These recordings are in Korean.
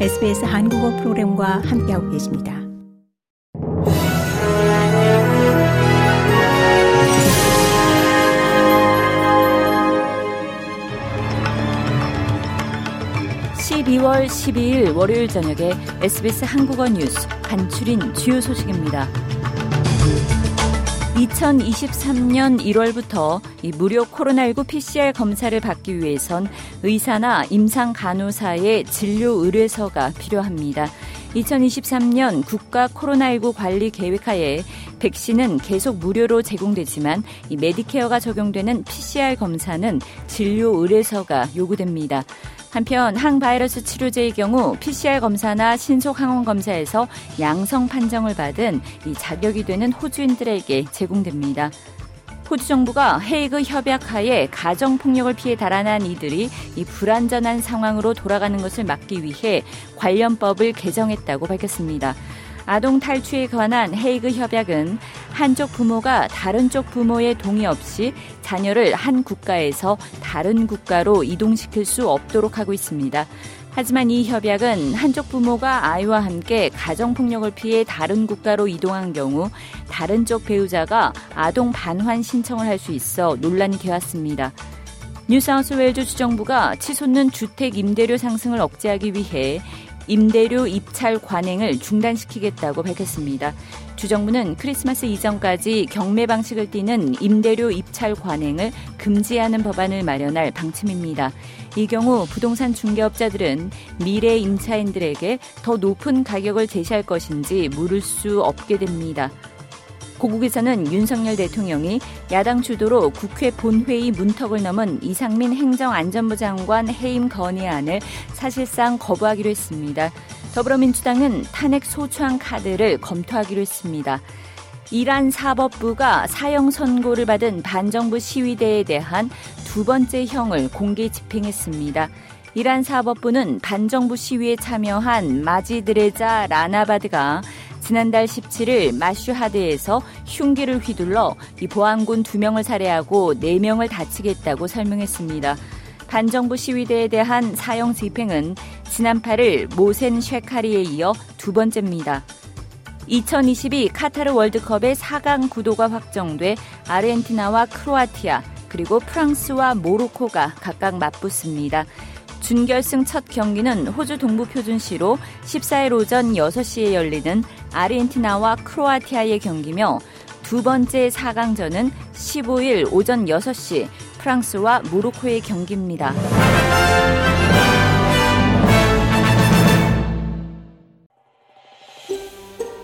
SBS 한국어 프로그램과 함께하고 계십니다. (12월 12일) 월요일 저녁에 SBS 한국어 뉴스 간추린 주요 소식입니다. 2023년 1월부터 무료 코로나19 PCR 검사를 받기 위해선 의사나 임상 간호사의 진료 의뢰서가 필요합니다. 2023년 국가 코로나19 관리 계획하에 백신은 계속 무료로 제공되지만 이 메디케어가 적용되는 PCR 검사는 진료 의뢰서가 요구됩니다. 한편 항바이러스 치료제의 경우 PCR 검사나 신속 항원 검사에서 양성 판정을 받은 이 자격이 되는 호주인들에게 제공됩니다. 호주 정부가 헤이그 협약 하에 가정 폭력을 피해 달아난 이들이 이 불안전한 상황으로 돌아가는 것을 막기 위해 관련법을 개정했다고 밝혔습니다. 아동 탈취에 관한 헤이그 협약은 한쪽 부모가 다른 쪽 부모의 동의 없이 자녀를 한 국가에서 다른 국가로 이동시킬 수 없도록 하고 있습니다. 하지만 이 협약은 한쪽 부모가 아이와 함께 가정폭력을 피해 다른 국가로 이동한 경우 다른 쪽 배우자가 아동 반환 신청을 할 수 있어 논란이 되었습니다. 뉴사우스웨일즈 주정부가 치솟는 주택 임대료 상승을 억제하기 위해 임대료 입찰 관행을 중단시키겠다고 밝혔습니다. 주정부는 크리스마스 이전까지 경매 방식을 띠는 임대료 입찰 관행을 금지하는 법안을 마련할 방침입니다. 이 경우 부동산 중개업자들은 미래 임차인들에게 더 높은 가격을 제시할 것인지 물을 수 없게 됩니다. 고국에서는 윤석열 대통령이 야당 주도로 국회 본회의 문턱을 넘은 이상민 행정안전부 장관 해임 건의안을 사실상 거부하기로 했습니다. 더불어민주당은 탄핵 소추안 카드를 검토하기로 했습니다. 이란 사법부가 사형 선고를 받은 반정부 시위대에 대한 두 번째 형을 공개 집행했습니다. 이란 사법부는 반정부 시위에 참여한 마지드레자 라나바드가 지난달 17일 마슈하드에서 흉기를 휘둘러 이 보안군 2명을 살해하고 4명을 다치게 했다고 설명했습니다. 반정부 시위대에 대한 사형 집행은 지난 8일 모센 쉐카리에 이어 두 번째입니다. 2022 카타르 월드컵의 4강 구도가 확정돼 아르헨티나와 크로아티아 그리고 프랑스와 모로코가 각각 맞붙습니다. 준결승 첫 경기는 호주 동부 표준시로 14일 오전 6시에 열리는 아르헨티나와 크로아티아의 경기며 두 번째 4강전은 15일 오전 6시 프랑스와 모로코의 경기입니다.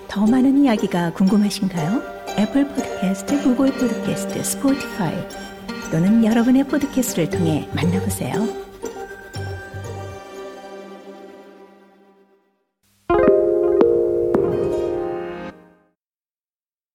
더 많은 이야기가 궁금하신가요? 애플 팟캐스트, 구글 팟캐스트, 스포티파이 또는 여러분의 팟캐스트를 통해 만나보세요.